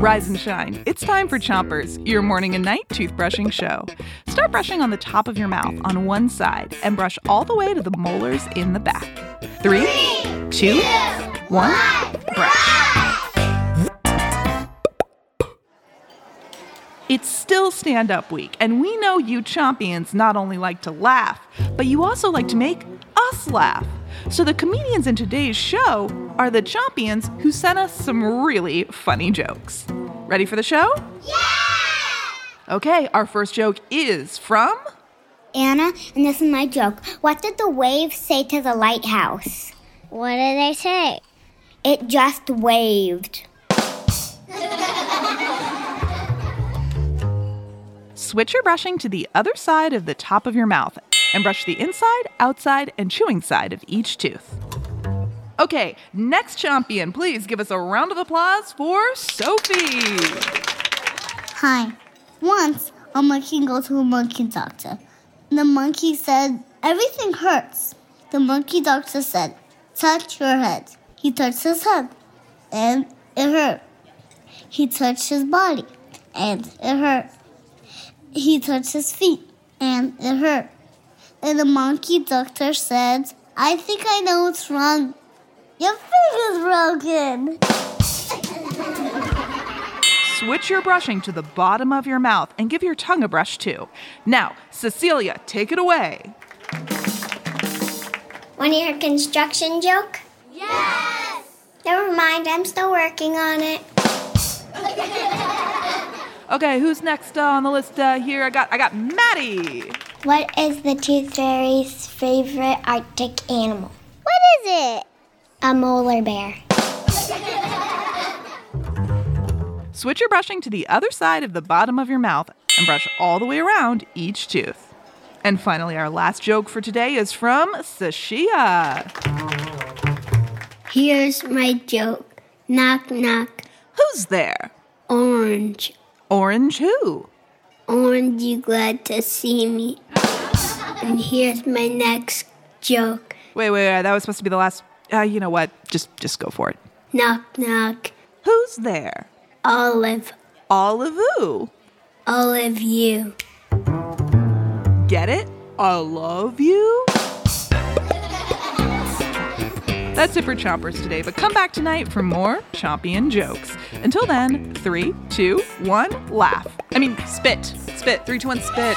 Rise and shine. It's time for Chompers, your morning and night toothbrushing show. Start brushing on the top of your mouth on one side and brush all the way to the molars in the back. Three, two, one, brush. It's still stand up week, and we know you Chompions not only like to laugh, but you also like to make us laugh. So the comedians in today's show are the Chompions who sent us some really funny jokes. Ready for the show? Yeah! Okay, our first joke is from Anna, and this is my joke. What did the wave say to the lighthouse? What did they say? It just waved. Switch your brushing to the other side of the top of your mouth and brush the inside, outside, and chewing side of each tooth. Okay, next Chompion, please give us a round of applause for Sophie. Hi. Once, a monkey goes to a monkey doctor. The monkey said, Everything hurts. The monkey doctor said, Touch your head. He touched his head, and it hurt. He touched his body, and it hurt. He touched his feet, and it hurt. And the monkey doctor said, I think I know what's wrong. Your finger's broken. Switch your brushing to the bottom of your mouth and give your tongue a brush too. Now, Cecilia, take it away. Want to hear a construction joke? Yes! Never mind, I'm still working on it. Okay, who's next uh, on the list uh, here? I got I got Maddie. What is the tooth fairy's favorite Arctic animal? What is it? A molar bear. Switch your brushing to the other side of the bottom of your mouth and brush all the way around each tooth. And finally, our last joke for today is from Sashia. Here's my joke. Knock, knock. Who's there? Orange. Orange who? Orange, you glad to see me? And here's my next joke. Wait, wait, wait. That was supposed to be the last. Uh, you know what? Just, just go for it. Knock, knock. Who's there? Olive. Olive who? Of you. Get it? I love you. That's it for Chompers today, but come back tonight for more Chompion jokes. Until then, three, two, one, laugh. I mean, spit. Spit. Three, two, one, spit.